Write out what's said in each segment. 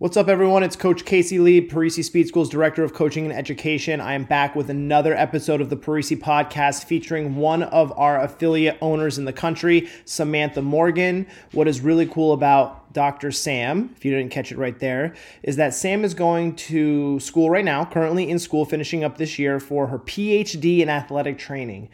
What's up, everyone? It's Coach Casey Lee, Parisi Speed School's Director of Coaching and Education. I am back with another episode of the Parisi Podcast featuring one of our affiliate owners in the country, Samantha Morgan. What is really cool about Dr. Sam, if you didn't catch it right there, is that Sam is going to school right now, currently in school, finishing up this year for her PhD in athletic training.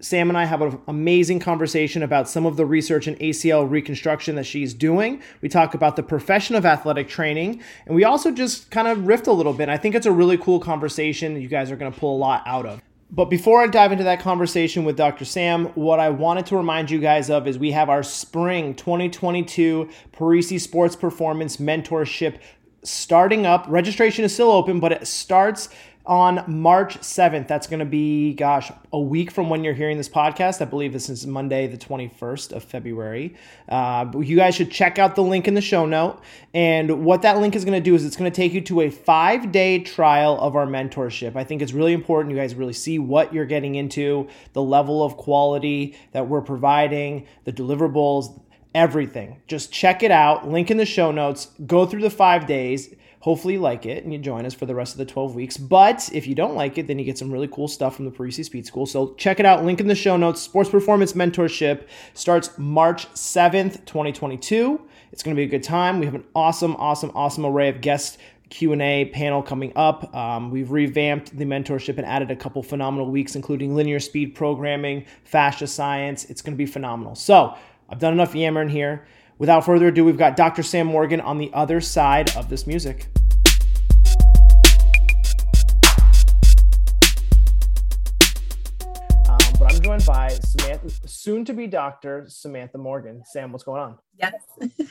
Sam and I have an amazing conversation about some of the research in ACL reconstruction that she's doing. We talk about the profession of athletic training, and we also just kind of riff a little bit. I think it's a really cool conversation you guys are going to pull a lot out of. But before I dive into that conversation with Dr. Sam, what I wanted to remind you guys of is we have our spring 2022 Parisi Sports Performance Mentorship starting up. Registration is still open, but it starts on March 7th. That's going to be, gosh, a week from when you're hearing this podcast. I believe this is Monday, the 21st of February. Uh, you guys should check out the link in the show note. And what that link is going to do is it's going to take you to a five day trial of our mentorship. I think it's really important you guys really see what you're getting into, the level of quality that we're providing, the deliverables everything. Just check it out. Link in the show notes. Go through the five days. Hopefully, you like it and you join us for the rest of the 12 weeks. But if you don't like it, then you get some really cool stuff from the Parisi Speed School. So check it out. Link in the show notes. Sports Performance Mentorship starts March 7th, 2022. It's going to be a good time. We have an awesome, awesome, awesome array of guests q&a panel coming up um, we've revamped the mentorship and added a couple phenomenal weeks including linear speed programming fascia science it's going to be phenomenal so i've done enough yammering here Without further ado, we've got Dr. Sam Morgan on the other side of this music. Um, but I'm joined by Samantha, soon to be Dr. Samantha Morgan. Sam, what's going on? Yes.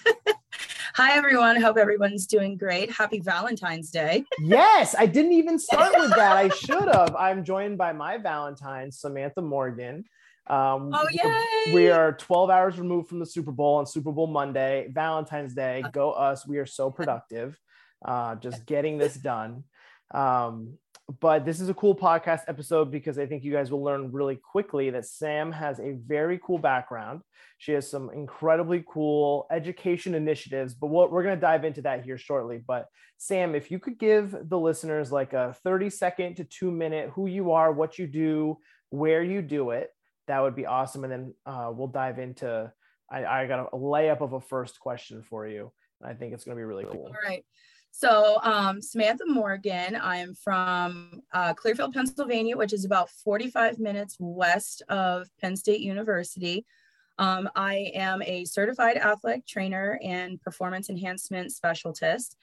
Hi, everyone. Hope everyone's doing great. Happy Valentine's Day. yes, I didn't even start with that. I should have. I'm joined by my Valentine, Samantha Morgan. Um, oh, yay! We are 12 hours removed from the Super Bowl on Super Bowl Monday, Valentine's Day. Go us. We are so productive. Uh, just getting this done. Um, but this is a cool podcast episode because I think you guys will learn really quickly that Sam has a very cool background. She has some incredibly cool education initiatives, but what we're going to dive into that here shortly. But Sam, if you could give the listeners like a 30 second to two minute who you are, what you do, where you do it, that would be awesome. And then uh, we'll dive into. I, I got a layup of a first question for you. I think it's going to be really cool. All right. So, um, Samantha Morgan, I am from uh, Clearfield, Pennsylvania, which is about 45 minutes west of Penn State University. Um, I am a certified athletic trainer and performance enhancement specialist.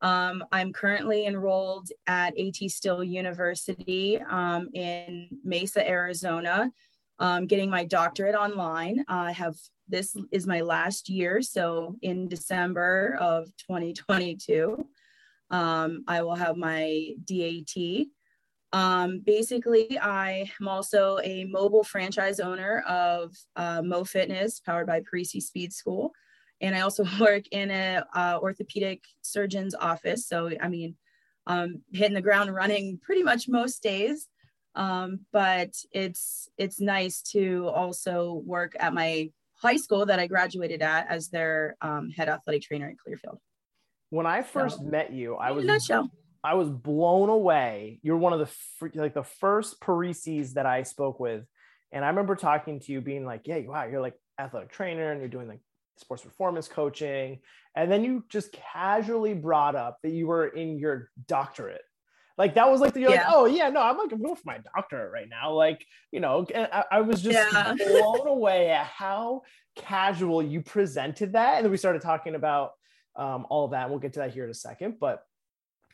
Um, I'm currently enrolled at AT Still University um, in Mesa, Arizona um, getting my doctorate online. I have this is my last year, so in December of 2022, um, I will have my DAT. Um, basically, I am also a mobile franchise owner of uh, Mo Fitness, powered by Parisi Speed School, and I also work in a uh, orthopedic surgeon's office. So, I mean, um, hitting the ground running pretty much most days um, but it's it's nice to also work at my high school that I graduated at as their um, head athletic trainer in Clearfield. When I first so, met you, I was nutshell. I was blown away. You're one of the fr- like the first Parisis that I spoke with, and I remember talking to you, being like, "Yeah, wow, you're like athletic trainer, and you're doing like sports performance coaching," and then you just casually brought up that you were in your doctorate like that was like the you're yeah. like, oh yeah, no, I'm like I'm going for my doctorate right now. Like, you know, I, I was just yeah. blown away at how casual you presented that. And then we started talking about um, all that. And we'll get to that here in a second. But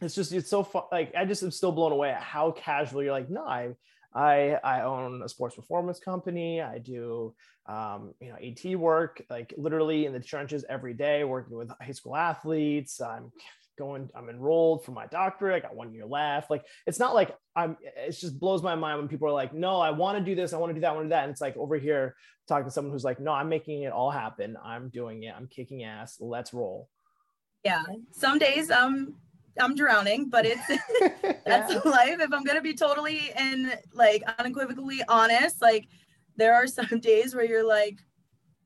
it's just it's so fun. Like I just am still blown away at how casual you're like, no, I I I own a sports performance company. I do um, you know AT work like literally in the trenches every day, working with high school athletes. I'm going i'm enrolled for my doctorate i got one year left. Like it's not like i'm it just blows my mind when people are like no i want to do this i want to do that i want to do that. And it's like over here talking to someone who's like no i'm making it all happen. I'm doing it. I'm kicking ass. Let's roll. Yeah. Some days um i'm drowning but it's that's yeah. life. If i'm gonna be totally and like unequivocally honest like there are some days where you're like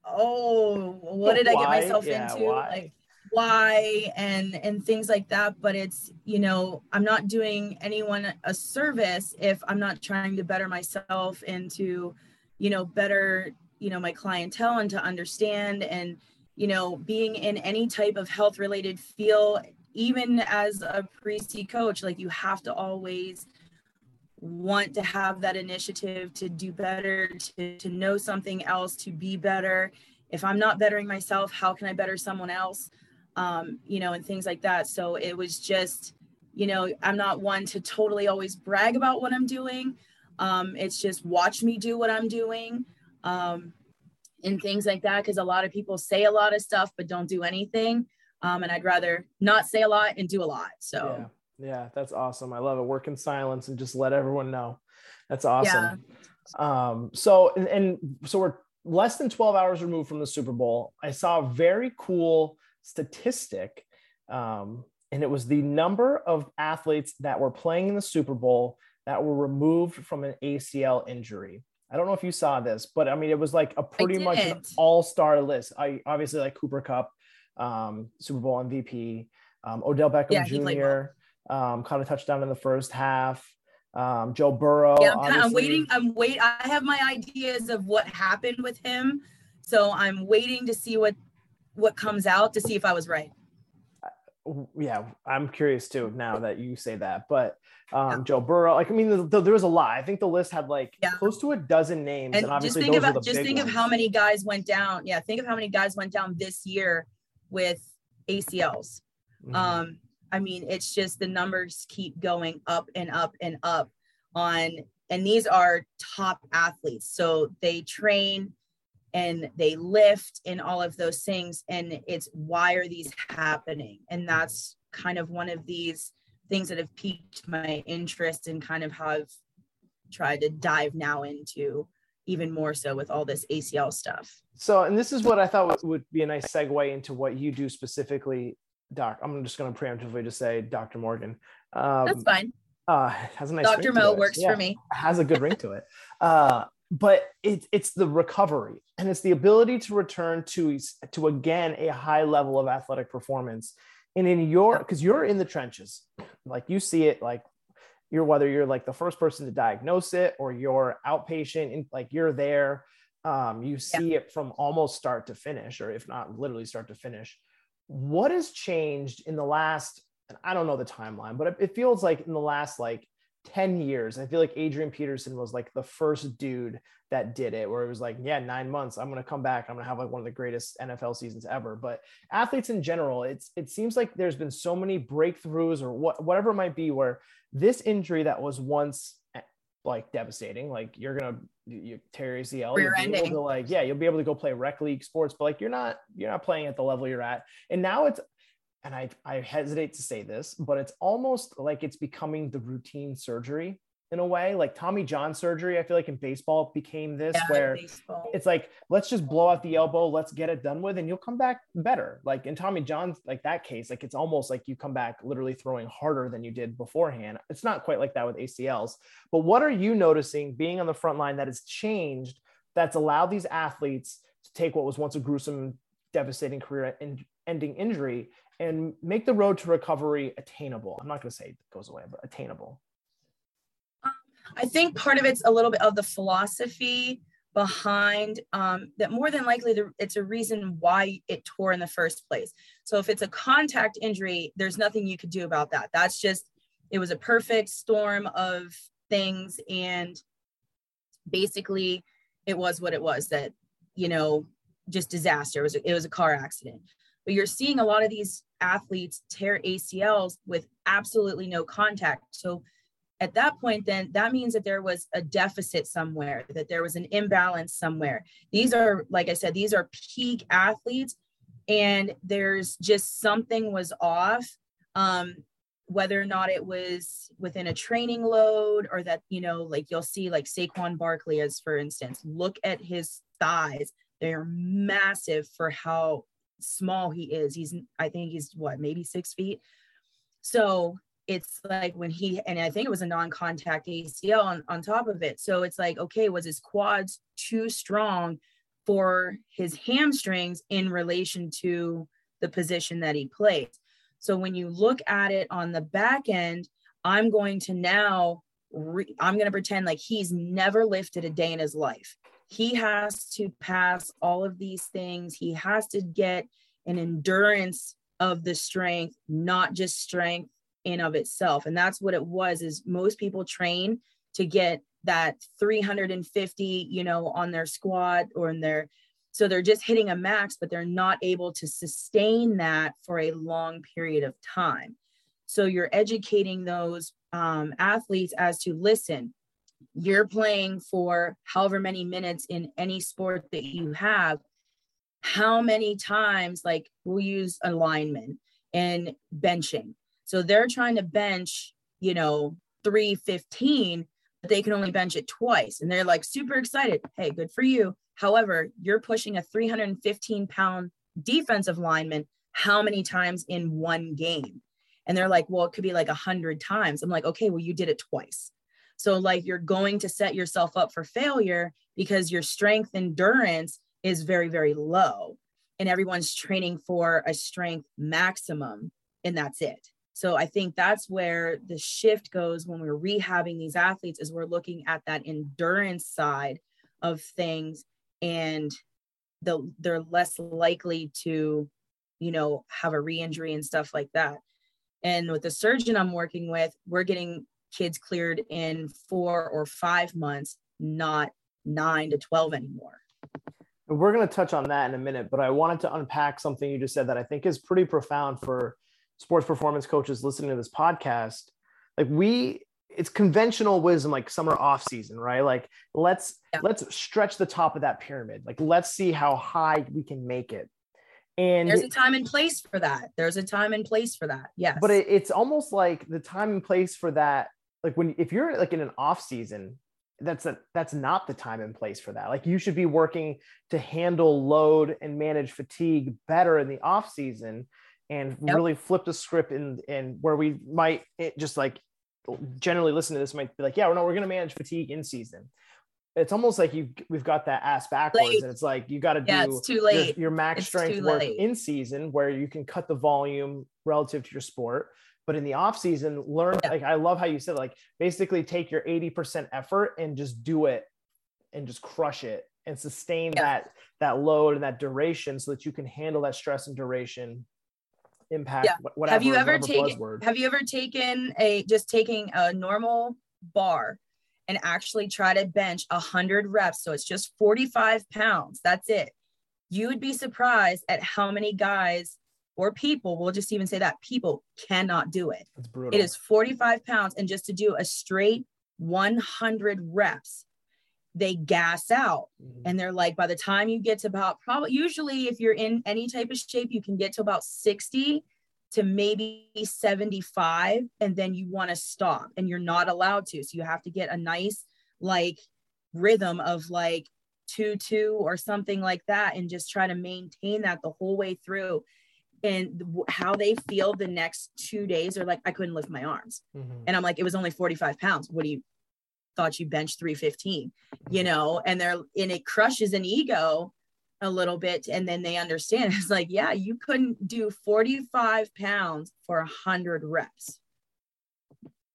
oh what did why? i get myself yeah, into? why? like why and and things like that but it's you know i'm not doing anyone a service if i'm not trying to better myself and to you know better you know my clientele and to understand and you know being in any type of health related field even as a Parisi coach like you have to always want to have that initiative to do better to, to know something else to be better. If i'm not bettering myself how can i better someone else um, you know, and things like that. So it was just, you know, I'm not one to totally always brag about what I'm doing. Um, it's just watch me do what I'm doing um, and things like that. Because a lot of people say a lot of stuff but don't do anything. Um, and I'd rather not say a lot and do a lot. So yeah, yeah that's awesome. I love it. Work in silence and just let everyone know. That's awesome. Yeah. Um, so and, and so we're less than 12 hours removed from the Super Bowl. I saw a very cool statistic, um, and it was the number of athletes that were playing in the Super Bowl that were removed from an ACL injury. I don't know if you saw this, but I mean, it was like a pretty much an all-star list. I obviously like Cooper Kupp, um, Super Bowl MVP, um, Odell Beckham yeah, Jr. Um, caught a touchdown in the first half. Um, Joe Burrow. Yeah, I'm, I'm waiting. I'm wait. I have my ideas of what happened with him, so I'm waiting to see what what comes out to see if I was right. Yeah, I'm curious too now that you say that. But um, yeah. Joe Burrow, like I mean, the, the, there was a lot. I think the list had like yeah. close to a dozen names, and, and obviously just think about just think ones. of how many guys went down. Yeah, think of how many guys went down this year with ACLs. Mm-hmm. Um, I mean, it's just the numbers keep going up and up and up on, and these are top athletes. So they train and they lift and all of those things and it's why are these happening? And that's kind of one of these things that have piqued my interest and kind of how i've tried to dive now into even more so with all this acl stuff. So and this is what i thought would be a nice segue into what you do specifically doc. I'm just going to preemptively just say dr morgan. Um, that's fine. uh has a nice dr mo works yeah, for me. has a good ring to it. Uh but it, it's the recovery and it's the ability to return to to again a high level of athletic performance. And in your because you're in the trenches like you see it like you're whether you're like the first person to diagnose it or you're outpatient and like you're there um, you see yeah. it from almost start to finish or if not literally start to finish. What has changed in the last i don't know the timeline but it, it feels like in the last like 10 years. I feel like Adrian Peterson was like the first dude that did it, where it was like, yeah, nine months, I'm gonna come back. I'm gonna have like one of the greatest NFL seasons ever. But athletes in general, it's it seems like there's been so many breakthroughs or what whatever it might be, where this injury that was once eh, like devastating, like you're gonna you tear your ACL, you'll be able to like, yeah, you'll be able to go play rec league sports, but like you're not you're not playing at the level you're at. And now it's and I, I hesitate to say this, but it's almost like it's becoming the routine surgery in a way. Like Tommy John surgery, I feel like in baseball became this yeah, where it's like, let's just blow out the elbow, let's get it done with, and you'll come back better. Like in Tommy John's, like that case, like it's almost like you come back literally throwing harder than you did beforehand. It's not quite like that with ACLs. But what are you noticing being on the front line that has changed that's allowed these athletes to take what was once a gruesome, devastating career ending injury and make the road to recovery attainable. I'm not going to say it goes away, but attainable. Um, I think part of it's a little bit of the philosophy behind um, that more than likely the, it's a reason why it tore in the first place. So if it's a contact injury, there's nothing you could do about that. That's just, it was a perfect storm of things. And basically it was what it was that, you know, just disaster. It was, it was a car accident but you're seeing a lot of these athletes tear ACLs with absolutely no contact. So at that point, then that means that there was a deficit somewhere, that there was an imbalance somewhere. These are, like I said, these are peak athletes, and there's just something was off. Um, whether or not it was within a training load or that, you know, like you'll see like Saquon Barkley, as for instance, look at his thighs. They're massive for how small he is. He's, I think he's what, maybe six feet. So it's like when he, and I think it was a non contact ACL on, on top of it. So it's like, okay, was his quads too strong for his hamstrings in relation to the position that he plays. So when you look at it on the back end, I'm going to now, re- I'm going to pretend like he's never lifted a day in his life. He has to pass all of these things. He has to get an endurance of the strength, not just strength in of itself. And that's what it was is most people train to get that 350, you know, on their squat or in their so they're just hitting a max, but they're not able to sustain that for a long period of time. So you're educating those um, athletes as to listen, you're playing for however many minutes in any sport that you have. How many times, like we'll use alignment and benching. So they're trying to bench, you know, 315, but they can only bench it twice. And they're like super excited. Hey, good for you. However, you're pushing a 315 pound defensive lineman how many times in one game? And they're like, well, it could be like a hundred times. I'm like, okay, well, you did it twice. So like you're going to set yourself up for failure because your strength endurance is very, very low. And everyone's training for a strength maximum, and that's it. So I think that's where the shift goes when we're rehabbing these athletes is we're looking at that endurance side of things and the, they're less likely to, you know, have a re-injury and stuff like that. And with the surgeon I'm working with, we're getting kids cleared in four or five months, not nine to 12 anymore. We're going to touch on that in a minute, but I wanted to unpack something you just said that I think is pretty profound for sports performance coaches listening to this podcast. Like we it's conventional wisdom like summer off season right like let's yeah. let's stretch the top of that pyramid like let's see how high we can make it and there's a time and place for that there's a time and place for that yes but it, it's almost like the time and place for that like when if you're like in an off season that's a, that's not the time and place for that like you should be working to handle load and manage fatigue better in the off season and yep. really flip the script and and where we might eh, just like generally listen to this might be like, yeah, no, we're going to manage fatigue in season. It's almost like you we've got that ass backwards, late. and it's like you got to yeah, do too late. Your, your max it's strength work in season, where you can cut the volume relative to your sport. But in the off season, learn. Yeah. Like I love how you said, like basically take your eighty percent effort and just do it, and just crush it and sustain yeah. that that load and that duration, so that you can handle that stress and duration impact yeah. whatever have you ever taken buzzword. have you ever taken a just taking a normal bar and actually try to bench 100 reps so it's just 45 pounds that's it you would be surprised at how many guys or people we'll just even say that people cannot do it brutal. it is 45 pounds and just to do a straight 100 reps they gas out mm-hmm. and they're like by the time you get to about probably usually if you're in any type of shape you can get to about 60 to maybe 75 and then you want to stop and you're not allowed to so you have to get a nice like rhythm of like 2 2 or something like that and just try to maintain that the whole way through and how they feel the next two days are like i couldn't lift my arms. Mm-hmm. and i'm like it was only 45 pounds. What do you thought you benched 315 you mm-hmm. know? And they're and it crushes an ego a little bit and then they understand. It's like yeah you couldn't do 45 pounds for 100 reps.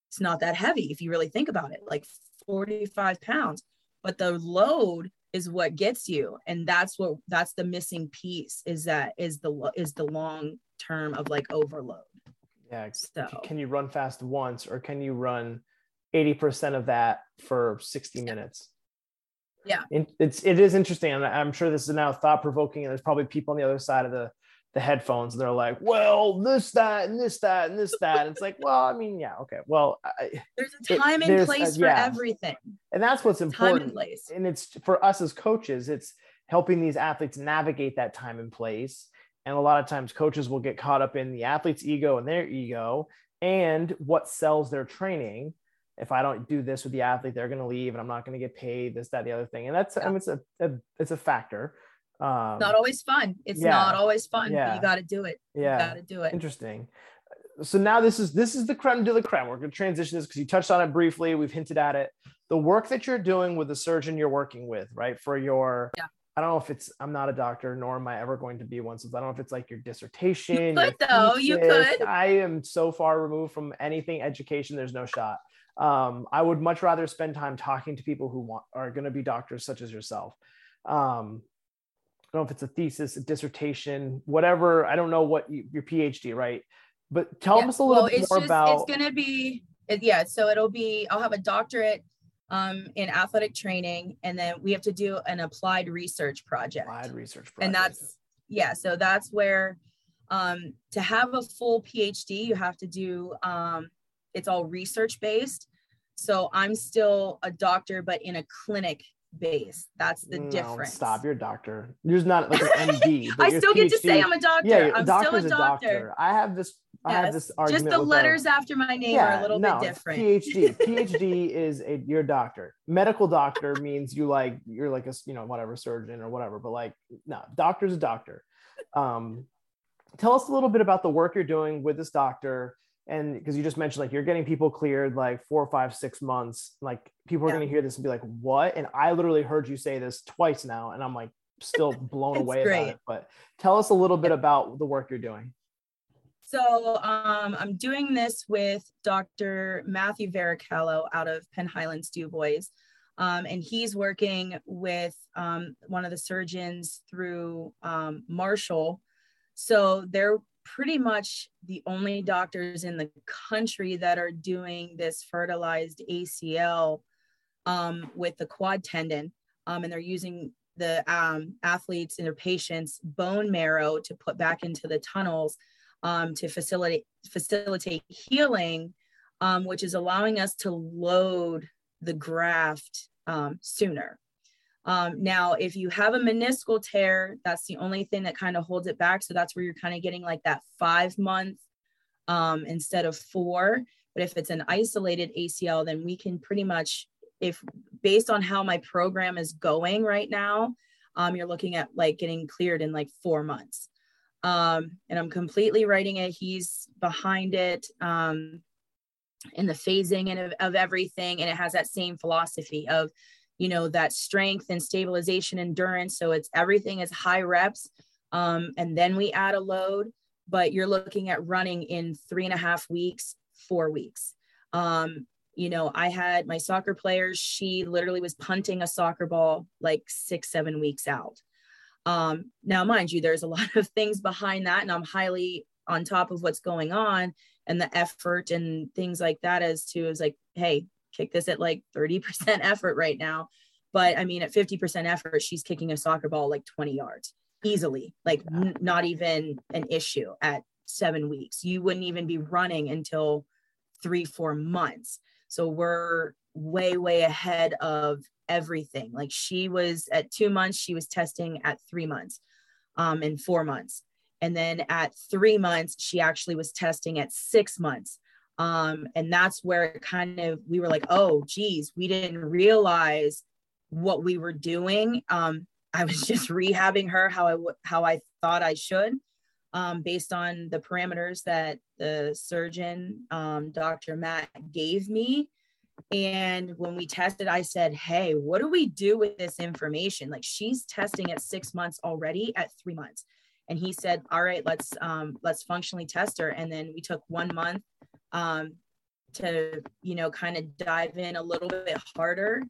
It's not that heavy if you really think about it like 45 pounds. But the load is what gets you and that's what that's the missing piece is that is the is the long term of like overload yeah so can you run fast once or can you run 80% of that for 60 minutes. Yeah. It's, it is interesting. And I'm sure this is now thought provoking. And there's probably people on the other side of the, the headphones. And they're like, well, this, that, and this, that, and this, that. And it's like, well, I mean, yeah, okay. Well, I, there's a time it, and place uh, for everything. And that's what's important. Time and place. And it's for us as coaches, it's helping these athletes navigate that time and place. And a lot of times coaches will get caught up in the athlete's ego and their ego and what sells their training if I don't do this with the athlete, they're going to leave and I'm not going to get paid this, that, the other thing. And that's, yeah. I mean, it's a, a, it's a factor. Um, not always fun. It's yeah. not always fun. Yeah. you got to do it. Yeah. Got to do it. Interesting. So now this is, this is the creme de la creme. We're going to transition this because you touched on it briefly. We've hinted at it. The work that you're doing with the surgeon you're working with, right. For your, yeah. I don't know if it's I'm not a doctor, nor am I ever going to be one. So I don't know if it's like your dissertation. You could though, thesis. you could. I am so far removed from anything education. There's no shot. Um, I would much rather spend time talking to people who want are going to be doctors, such as yourself. Um, I don't know if it's a thesis, a dissertation, whatever. I don't know what you, your PhD, right? But tell yeah. us a little well, bit more just, about. It's going to be, yeah. So it'll be. I'll have a doctorate um, in athletic training, and then we have to do an applied research project. Applied research project. And that's yeah. So that's where um, to have a full PhD, you have to do. Um, it's all research based. So I'm still a doctor, but in a clinic base. That's the no, difference. Stop, you're a doctor. You're not like an MD. I still get to say I'm a doctor. Yeah, I'm still a doctor. Doctor. I have this I have this argument. Just the letters after my name yeah, are a little no, bit different. PhD. PhD is a you're a doctor. Medical doctor means you like you're like a you know whatever surgeon or whatever. But like no, doctor's a doctor. Um, tell us a little bit about the work you're doing with this doctor and because you just mentioned like you're getting people cleared like four five six months like people are yeah. going to hear this and be like what and i literally heard you say this twice now and i'm like still blown away great. about it but tell us a little bit about the work you're doing so um, I'm doing this with Dr. Matthew Varicallo out of Penn Highlands Du Bois. Um, and he's working with um, one of the surgeons through um, Marshall. So they're pretty much the only doctors in the country that are doing this fertilized ACL um, with the quad tendon. Um, and they're using the athletes and their patients' bone marrow to put back into the tunnels um, to facilitate facilitate healing, um, which is allowing us to load the graft um, sooner. Um, now, if you have a meniscal tear, that's the only thing that kind of holds it back. So that's where you're kind of getting like that five month um, instead of four. But if it's an isolated ACL, then we can pretty much, if based on how my program is going right now, um, you're looking at like getting cleared in like four months um, and I'm completely writing it. He's behind it um, in the phasing and of, of everything, and it has that same philosophy of, you know, that strength and stabilization, endurance. So it's everything is high reps, um, and then we add a load. But you're looking at running in three and a half weeks, four weeks. Um, you know, I had my soccer players. She literally was punting a soccer ball like six, seven weeks out. Um, now, mind you, there's a lot of things behind that, and I'm highly on top of what's going on and the effort and things like that as to is like, hey, kick this at like 30% effort right now. But I mean, at 50% effort, she's kicking a soccer ball like 20 yards easily, like n- not even an issue at seven weeks. You wouldn't even be running until three, four months. So we're way, way ahead of everything. Like she was at two months, she was testing at three months, um, and four months. And then at three months, she actually was testing at six months. Um, and that's where it kind of we were like, oh, geez, we didn't realize what we were doing. Um, I was just rehabbing her how I how I thought I should, um, based on the parameters that the surgeon, um, Dr. Matt, gave me. And when we tested, I said, Hey, what do we do with this information? Like she's testing at six months already at three months. And he said, All right, let's um, let's functionally test her. And then we took one month um, to, you know, kind of dive in a little bit harder.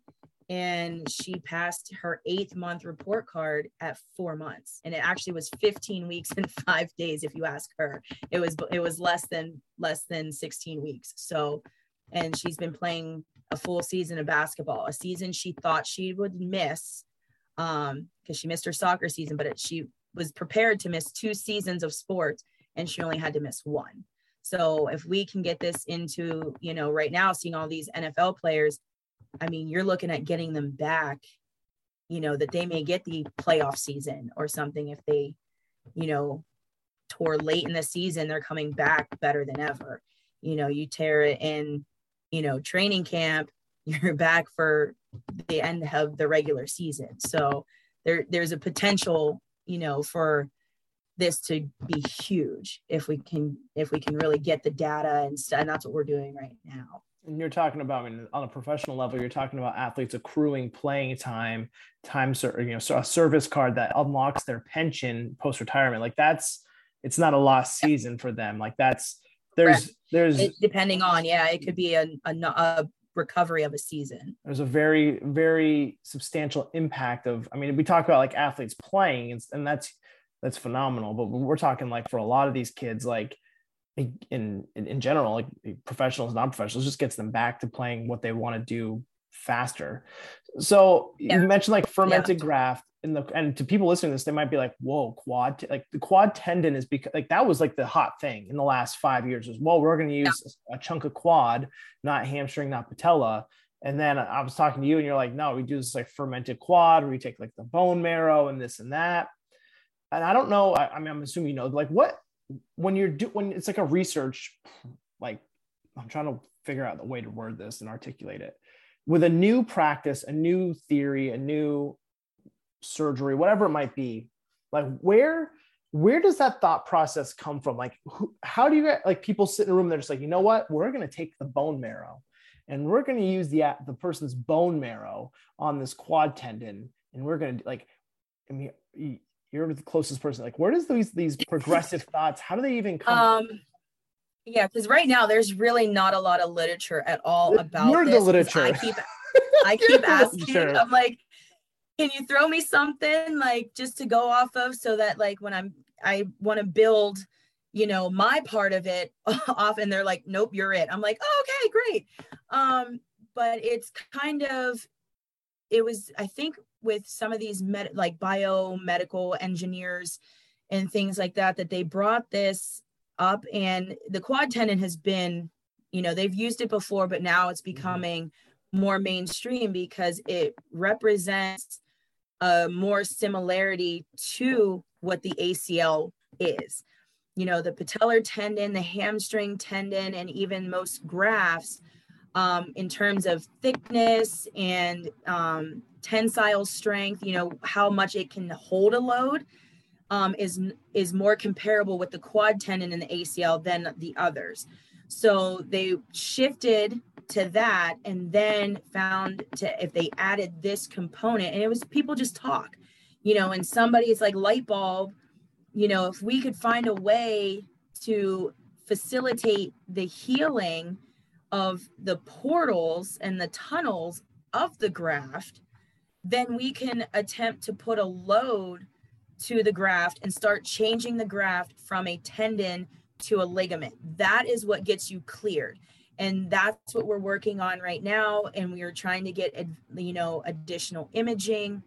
And she passed her eighth month report card at four months. And it actually was 15 weeks and five days, if you ask her. It was it was less than less than 16 weeks. So and she's been playing a full season of basketball, a season she thought she would miss um because she missed her soccer season, but it, she was prepared to miss two seasons of sports and she only had to miss one. So if we can get this into, you know, right now seeing all these NFL players, I mean, you're looking at getting them back, you know, that they may get the playoff season or something if they, you know, tore late in the season, they're coming back better than ever. You know, you tear it in you know, training camp, you're back for the end of the regular season. So there there's a potential, you know, for this to be huge if we can if we can really get the data and, and that's what we're doing right now. And you're talking about I mean, on a professional level you're talking about athletes accruing playing time time you know so a service card that unlocks their pension post retirement like that's it's not a lost season for them. Like that's there's Correct. there's it, depending on yeah it could be a, a, a recovery of a season. There's a very very substantial impact of i mean we talk about like athletes playing and, and that's that's phenomenal but we're talking like for a lot of these kids like in, in in general like professionals non-professionals just gets them back to playing what they want to do faster so yeah. you mentioned like fermented yeah. graft in the and to people listening to this they might be like whoa quad like the quad tendon is because like that was like the hot thing in the last five years as well we're going to use yeah. a chunk of quad not hamstring not patella and then i was talking to you and you're like no we do this like fermented quad where we take like the bone marrow and this and that and i don't know i, I mean i'm assuming you know like what when you're do when it's like a research like i'm trying to figure out the way to word this and articulate it. With a new practice a new theory a new surgery whatever it might be like where where does that thought process come from? Like who, how do you get like people sit in a room they're just like you know what? We're going to take the bone marrow and we're going to use the the person's bone marrow on this quad tendon and we're going to like i mean you're the closest person like where does these these progressive thoughts how do they even come um yeah because right now there's really not a lot of literature at all about the literature i keep i keep asking i'm like can you throw me something like just to go off of so that like when i'm i want to build you know my part of it off? And they're like nope you're it. I'm like oh, okay great. Um but it's kind of it was i think with some of these med- like biomedical engineers and things like that that they brought this up and the quad tendon has been you know they've used it before but now it's mm-hmm. becoming more mainstream because it represents a more similarity to what the ACL is. You know, the patellar tendon, the hamstring tendon, and even most grafts um, in terms of thickness and um, tensile strength, you know, how much it can hold a load um, is, is more comparable with the quad tendon and the ACL than the others. So they shifted to that and then found to if they added this component and it was people just talk, you know, and somebody is like light bulb, you know, if we could find a way to facilitate the healing of the portals and the tunnels of the graft, then we can attempt to put a load to the graft and start changing the graft from a tendon to a ligament. That is what gets you cleared. And that's what we're working on right now. And we are trying to get, you know, additional imaging.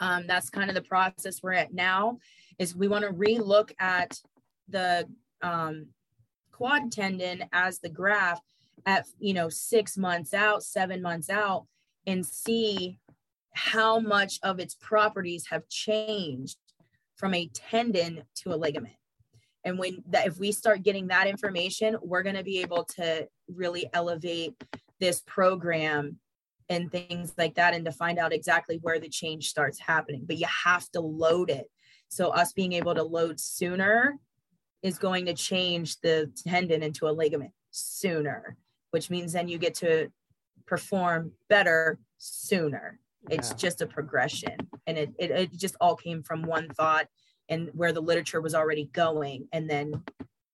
Um, that's kind of the process we're at now is we want to relook at the um, quad tendon as the graft at you know six months out seven months out and see how much of its properties have changed from a tendon to a ligament. And when that if we start getting that information we're going to be able to really elevate this program and things like that and to find out exactly where the change starts happening. But you have to load it. So us being able to load sooner is going to change the tendon into a ligament sooner which means then you get to perform better sooner. Yeah. It's just a progression. And it, it, it just all came from one thought and where the literature was already going. And then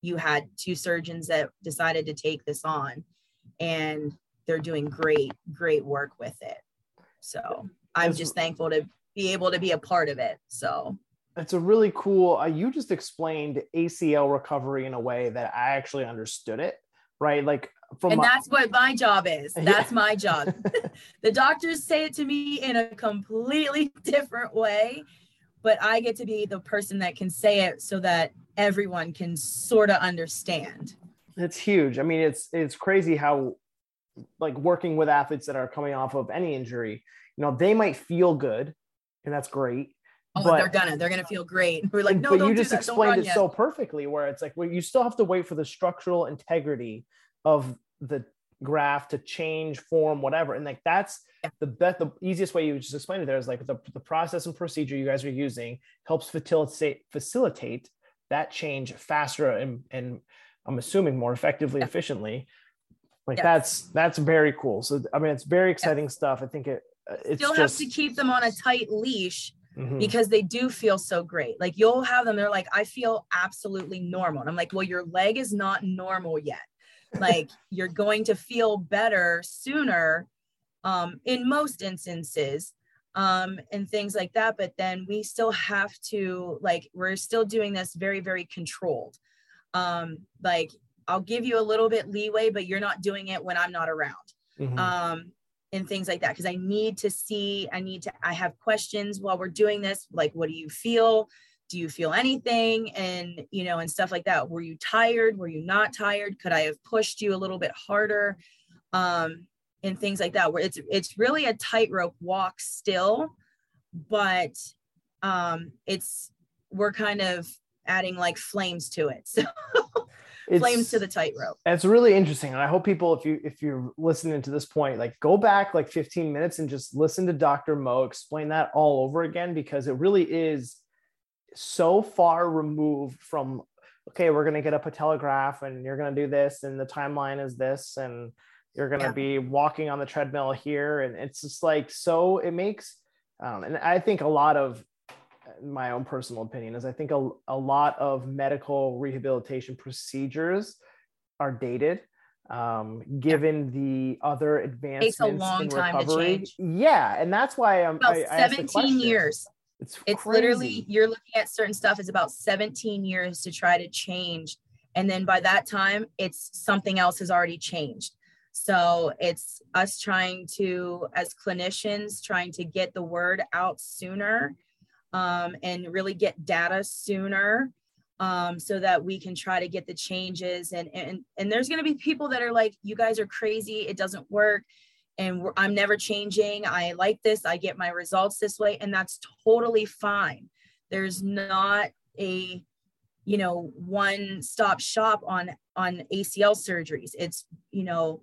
you had two surgeons that decided to take this on and they're doing great, great work with it. So I'm just thankful to be able to be a part of it. So it's a really cool, uh, you just explained ACL recovery in a way that I actually understood it right? Like from and my- that's what my job is. That's yeah. my job. the doctors say it to me in a completely different way, but I get to be the person that can say it so that everyone can sort of understand. It's huge. I mean, it's it's crazy how like working with athletes that are coming off of any injury, you know, they might feel good and that's great. Oh, but, they're gonna, they're gonna feel great. We're like, no, but you just explained it yet. so perfectly, where it's like, well, you still have to wait for the structural integrity of the graft to change form, whatever. And like that's the best, the easiest way you just explained it there is like the, the process and procedure you guys are using helps facilitate facilitate that change faster and, and I'm assuming more effectively, yeah. efficiently. Like yes. that's that's very cool. So I mean, it's very exciting stuff. I think it. It's still just... have to keep them on a tight leash mm-hmm. because they do feel so great. Like you'll have them, they're like, I feel absolutely normal. And I'm like, well, your leg is not normal yet. Like you're going to feel better sooner um, in most instances um, and things like that. But then we still have to, like, we're still doing this very, very controlled. Um, like, I'll give you a little bit leeway, but you're not doing it when I'm not around. Mm-hmm. Um, and things like that because I need to see, I need to, I have questions while we're doing this. Like, what do you feel? Do you feel anything? And, you know, and stuff like that. Were you tired? Were you not tired? Could I have pushed you a little bit harder? Um, and things like that, where it's, it's really a tightrope walk still, but um, it's, we're kind of adding like flames to it. So flames to the tightrope. It's really interesting, and I hope people, if you if you're listening to this point, like go back like 15 minutes and just listen to Dr. Mo explain that all over again because it really is so far removed from okay, we're gonna get up a telegraph and you're gonna do this, and the timeline is this, and you're gonna yeah. be walking on the treadmill here, and it's just like so. It makes um, and I think a lot of my own personal opinion is I think a, a lot of medical rehabilitation procedures are dated um, given the other advancements it takes a long in time recovery. To change. Yeah, and that's why I'm about I, 17 years. It's, it's literally you're looking at certain stuff is about 17 years to try to change. And then by that time, it's something else has already changed. So it's us trying to, as clinicians, trying to get the word out sooner um, and really get data sooner um, so that we can try to get the changes. And and and there's going to be people that are like, you guys are crazy. It doesn't work. And I'm never changing. I like this. I get my results this way, and that's totally fine. There's not a you know one stop shop on on ACL surgeries. It's you know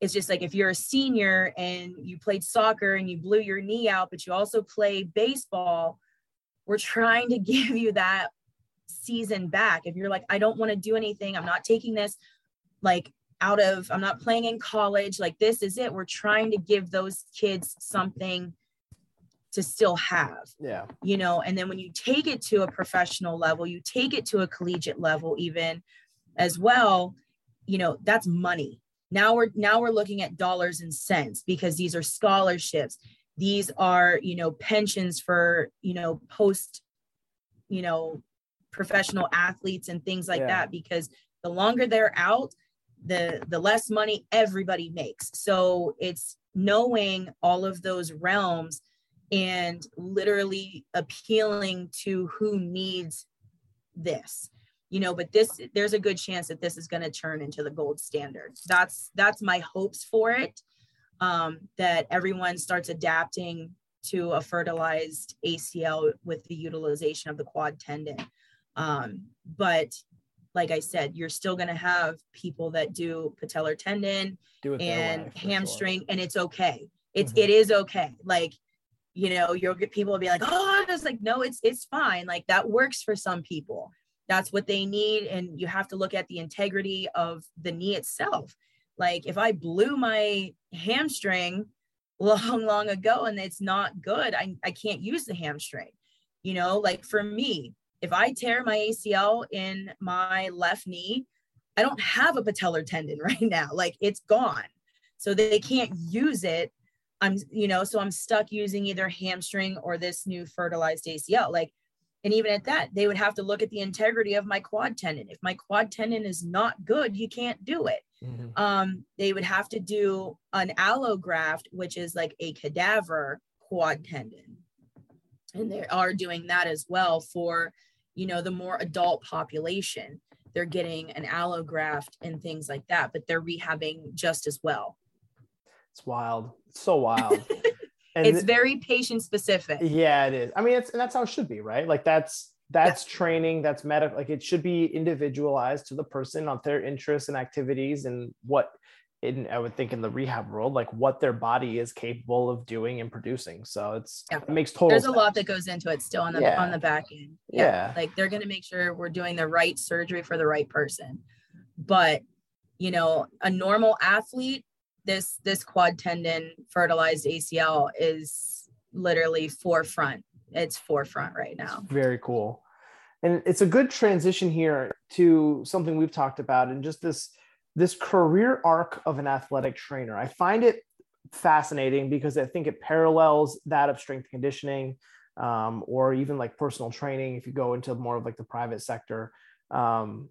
it's just like if you're a senior and you played soccer and you blew your knee out, but you also play baseball, we're trying to give you that season back. If you're like, I don't want to do anything, I'm not taking this like out of, I'm not playing in college, like this is it. We're trying to give those kids something to still have. Yeah. You know, and then when you take it to a professional level, you take it to a collegiate level, even as well, you know, that's money. Now we're now we're looking at dollars and cents because these are scholarships these are you know pensions for you know post you know professional athletes and things like yeah. that because the longer they're out the the less money everybody makes so it's knowing all of those realms and literally appealing to who needs this you know but this there's a good chance that this is going to turn into the gold standard that's that's my hopes for it um, that everyone starts adapting to a fertilized ACL with the utilization of the quad tendon. Um, but like I said, you're still going to have people that do patellar tendon and hamstring, sure. and it's okay. It's mm-hmm. it is okay. Like you know, you'll get people will be like, oh, it's like no, it's it's fine. Like that works for some people. That's what they need, and you have to look at the integrity of the knee itself. Like if I blew my hamstring long, long ago and it's not good, I, I can't use the hamstring. You know, like for me, if I tear my ACL in my left knee, I don't have a patellar tendon right now. Like it's gone. So they can't use it. I'm, you know, so I'm stuck using either hamstring or this new fertilized ACL. Like, and even at that, they would have to look at the integrity of my quad tendon. If my quad tendon is not good, you can't do it. Mm-hmm. Um, they would have to do an allograft, which is like a cadaver quad tendon. And they are doing that as well for, you know, the more adult population. They're getting an allograft and things like that, but they're rehabbing just as well. It's wild. It's so wild. and it's very patient specific. Yeah, it is. I mean, it's and that's how it should be, right? Like that's that's yeah. training that's medical like it should be individualized to the person on their interests and activities and what in i would think in the rehab world like what their body is capable of doing and producing so it's yeah. it makes total there's sense. a lot that goes into it still on the yeah. on the back end yeah. yeah like they're going to make sure we're doing the right surgery for the right person but you know, a normal athlete, this this quad tendon fertilized ACL is literally forefront. It's forefront right now. Very cool. And it's a good transition here to something we've talked about and just this this career arc of an athletic trainer. I find it fascinating because I think it parallels that of strength conditioning um, or even like personal training if you go into more of like the private sector. Um,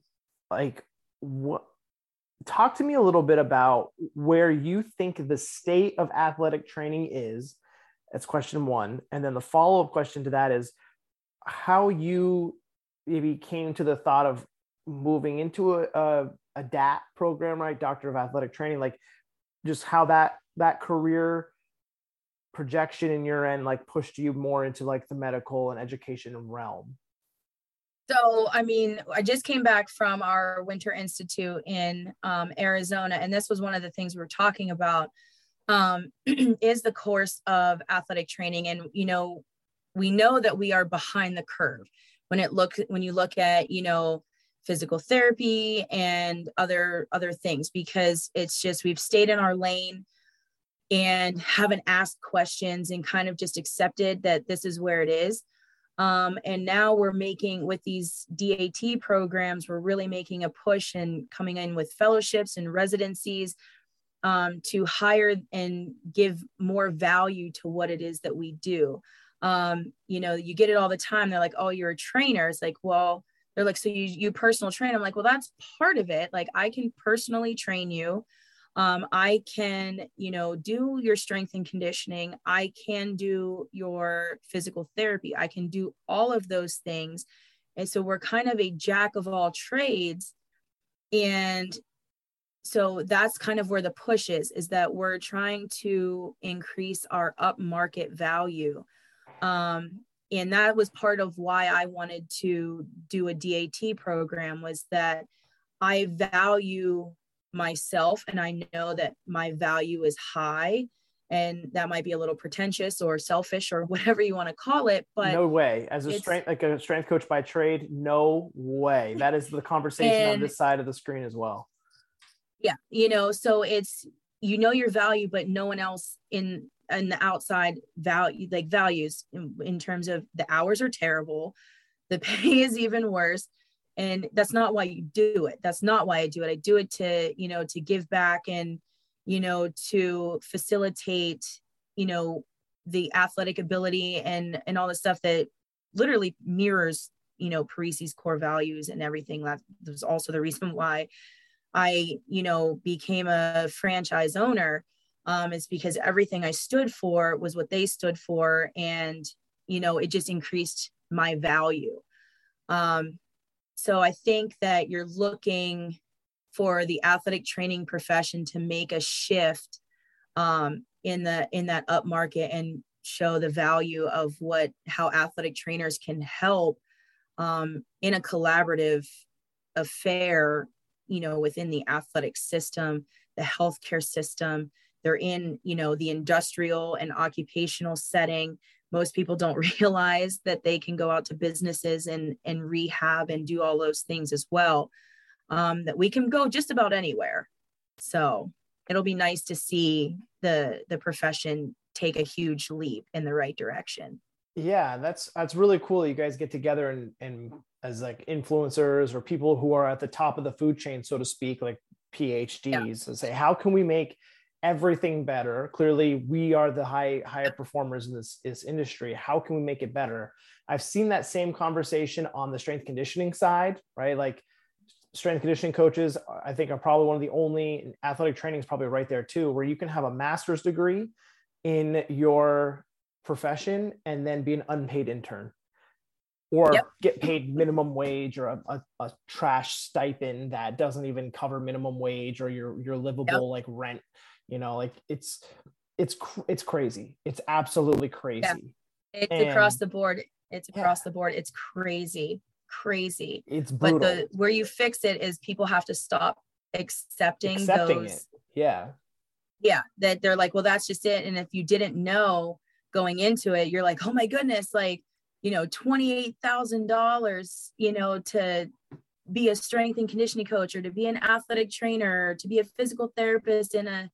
like what talk to me a little bit about where you think the state of athletic training is. That's question one. And then the follow up question to that is how you maybe came to the thought of moving into a, a, a DAT program, right? Doctor of Athletic Training, like just how that that career projection in your end like pushed you more into like the medical and education realm so, I mean, I just came back from our Winter Institute in um, Arizona, and this was one of the things we were talking about um, is the course of athletic training. And, you know, we know that we are behind the curve when it look when you look at, you know, physical therapy and other other things because it's just we've stayed in our lane and haven't asked questions and kind of just accepted that this is where it is um, and now we're making with these DAT programs, we're really making a push and coming in with fellowships and residencies um, to hire and give more value to what it is that we do. Um, you know, you get it all the time. They're like, oh, you're a trainer. It's like, well, they're like, so you, you personal train. I'm like, well, that's part of it. Like I can personally train you. Um, i can you know do your strength and conditioning. I can do your physical therapy. I can do all of those things. And so we're kind of a jack of all trades. And so that's kind of where the push is is that we're trying to increase our up market value. Um, and that was part of why i wanted to do a dat program was that i value myself and I know that my value is high and that might be a little pretentious or selfish or whatever you want to call it but no way. As a strength like a strength coach by trade no way. That is the conversation and, on this side of the screen as well. Yeah you know so it's you know your value but no one else in in the outside value like values in, in terms of the hours are terrible the pay is even worse and that's not why you do it. That's not why i do it. I do it to you know to give back and you know to facilitate you know the athletic ability and and all the stuff that literally mirrors you know parisi's core values and everything. That was also the reason why i you know became a franchise owner um is because everything i stood for was what they stood for and you know it just increased my value. Um so I think that you're looking for the athletic training profession to make a shift um, in the in that up market and show the value of what how athletic trainers can help um, in a collaborative affair you know within the athletic system the healthcare system they're in you know the industrial and occupational setting. Most people don't realize that they can go out to businesses and and rehab and do all those things as well um, that we can go just about anywhere. So it'll be nice to see the the profession take a huge leap in the right direction. Yeah that's that's really cool you guys get together and and as like influencers or people who are at the top of the food chain so to speak like phds yeah. and say how can we make everything better. Clearly we are the high higher performers in this, this industry. How can we make it better? I've seen that same conversation on the strength conditioning side right? Like strength conditioning coaches i think are probably one of the only athletic training is probably right there too where you can have a master's degree in your profession and then be an unpaid intern or yep. get paid minimum wage or a, a, a, trash stipend that doesn't even cover minimum wage or your your livable yep. like rent you know like it's it's it's crazy it's absolutely crazy yeah. it's and, across the board it's across yeah. the board it's crazy crazy it's brutal. but the where you fix it is people have to stop accepting, accepting those it. yeah yeah that they're like well that's just it and if you didn't know going into it you're like oh my goodness like you know $28000 you know to be a strength and conditioning coach or to be an athletic trainer to be a physical therapist in a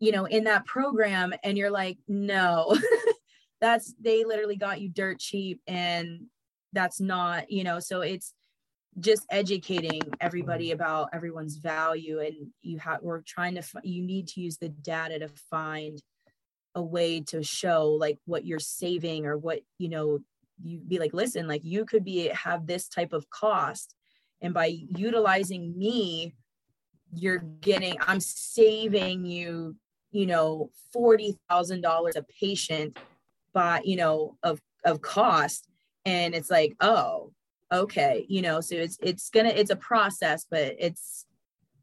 you know in that program and you're like no that's they literally got you dirt cheap and that's not you know so it's just educating everybody mm-hmm. about everyone's value and you have we're trying to you need to use the data to find a way to show like what you're saving or what you know you be like listen like you could be have this type of cost and by utilizing me you're getting i'm saving you you know $40,000 a patient by you know of of cost. And it's like oh okay you know so it's it's gonna it's a process but it's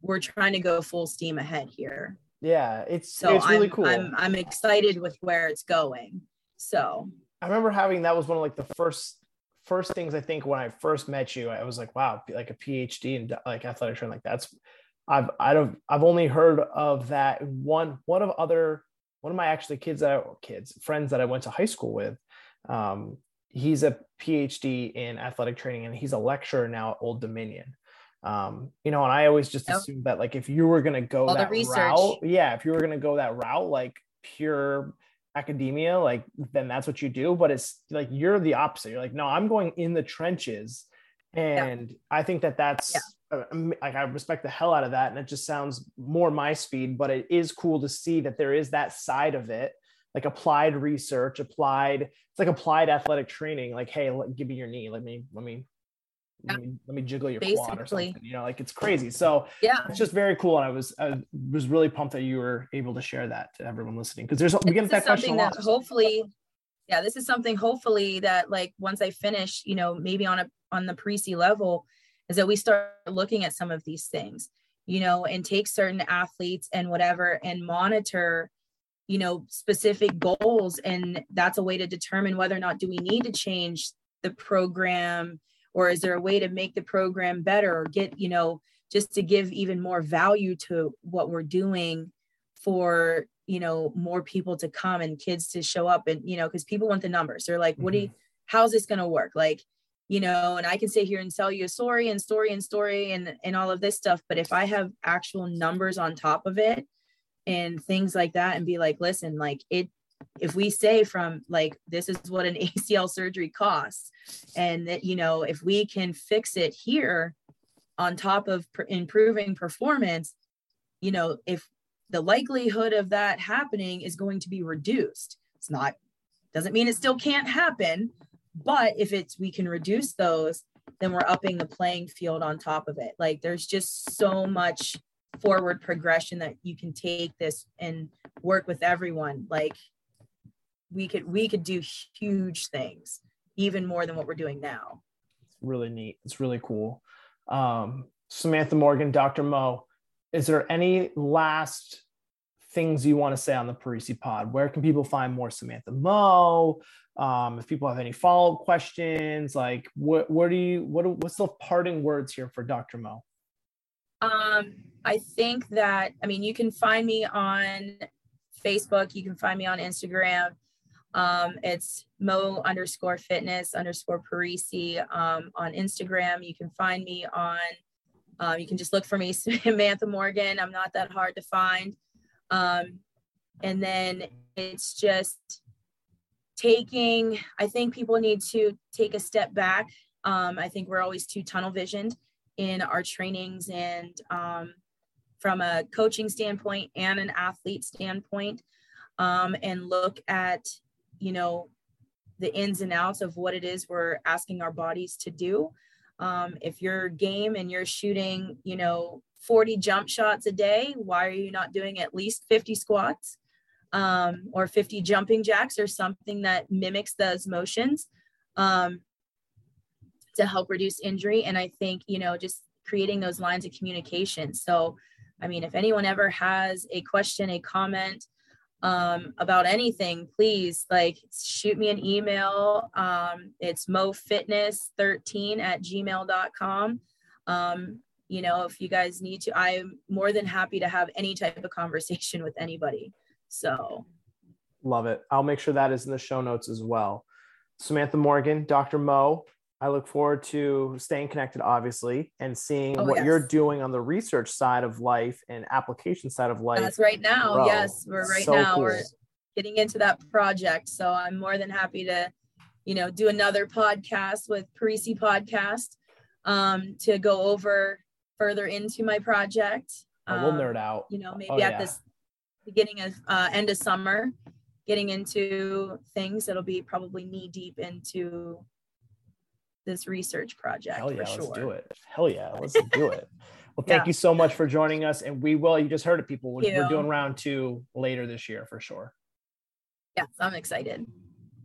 we're trying to go full steam ahead here. Yeah it's so it's really I'm, cool. I'm, I'm excited with where it's going. So. I remember having that was one of like the first first things i think when i first met you i was like wow like a phd in like athletic training like that's i've i've i've only heard of that one one of other one of my actually kids that I, kids friends that i went to high school with um he's a PhD in athletic training and he's a lecturer now at Old Dominion. Um, you know, and I always just yep. assumed that like if you were gonna go All that route, yeah, if you were gonna go that route, like pure academia, like then that's what you do. But it's like you're the opposite. You're like, no, I'm going in the trenches, and yeah. I think that that's yeah. Uh, like I respect the hell out of that, and it just sounds more my speed. But it is cool to see that there is that side of it like applied research, applied, it's like applied athletic training. Like, hey, let, give me your knee. Let me, let me, let me, let me jiggle your Basically. quad or something. You know, like it's crazy. So yeah, it's just very cool. And I was, I was really pumped that you were able to share that to everyone listening because there's we get that question that hopefully, yeah, this is something hopefully that like once I finish, you know, maybe on a on the Parisi level, is that we start looking at some of these things, you know, and take certain athletes and whatever and monitor you know specific goals and that's a way to determine whether or not do we need to change the program or is there a way to make the program better or get you know just to give even more value to what we're doing for you know more people to come and kids to show up and you know because people want the numbers they're like mm-hmm. what do you mm-hmm. how's this going to work like you know and i can sit here and tell you a story and story and story and and all of this stuff but if i have actual numbers on top of it and things like that and be like listen like it if we say from like this is what an ACL surgery costs and that you know if we can fix it here on top of pr- improving performance you know if the likelihood of that happening is going to be reduced. It's not doesn't mean it still can't happen but if it's we can reduce those then we're upping the playing field on top of it. Like there's just so much forward progression that you can take this and work with everyone. Like we could we could do huge things even more than what we're doing now. It's really neat. It's really cool. Um, samantha morgan dr mo is there any last things you want to say on the parisi pod where can people find more samantha mo um, if people have any follow-up questions like what what do you what what's the parting words here for dr mo um, I think that, I mean, you can find me on Facebook, you can find me on Instagram. Um, it's Mo underscore fitness underscore Parisi um, on Instagram. You can find me on, um, you can just look for me, Samantha Morgan. I'm not that hard to find. Um, and then it's just taking, I think people need to take a step back. Um, I think we're always too tunnel visioned in our trainings and um, from a coaching standpoint and an athlete standpoint um, and look at you know the ins and outs of what it is we're asking our bodies to do um, if you're game and you're shooting you know 40 jump shots a day why are you not doing at least 50 squats um, or 50 jumping jacks or something that mimics those motions um, to help reduce injury. And I think, you know, just creating those lines of communication. So, I mean, if anyone ever has a question, a comment um, about anything, please like shoot me an email. Um, it's mofitness13 at gmail.com. Um, you know, if you guys need to, I'm more than happy to have any type of conversation with anybody. So, love it. I'll make sure that is in the show notes as well. Samantha Morgan, Dr. Mo, I look forward to staying connected, obviously, and seeing Oh, what yes. you're doing on the research side of life and application side of life. That's right now. Yes, we're right So now. We're getting into that project. So I'm more than happy to, you know, do another podcast with Parisi Podcast um, to go over further into my project. Oh, we'll Um, nerd out. You know, maybe Oh, at yeah. this beginning of uh, end of summer, getting into things that'll be probably knee deep into this research project Hell yeah, let's sure. do it. Hell yeah, let's do it. Well, thank Yeah. you so much for joining us. And we will, you just heard it, people. We're, we're doing round two later this year for sure. Yes, I'm excited.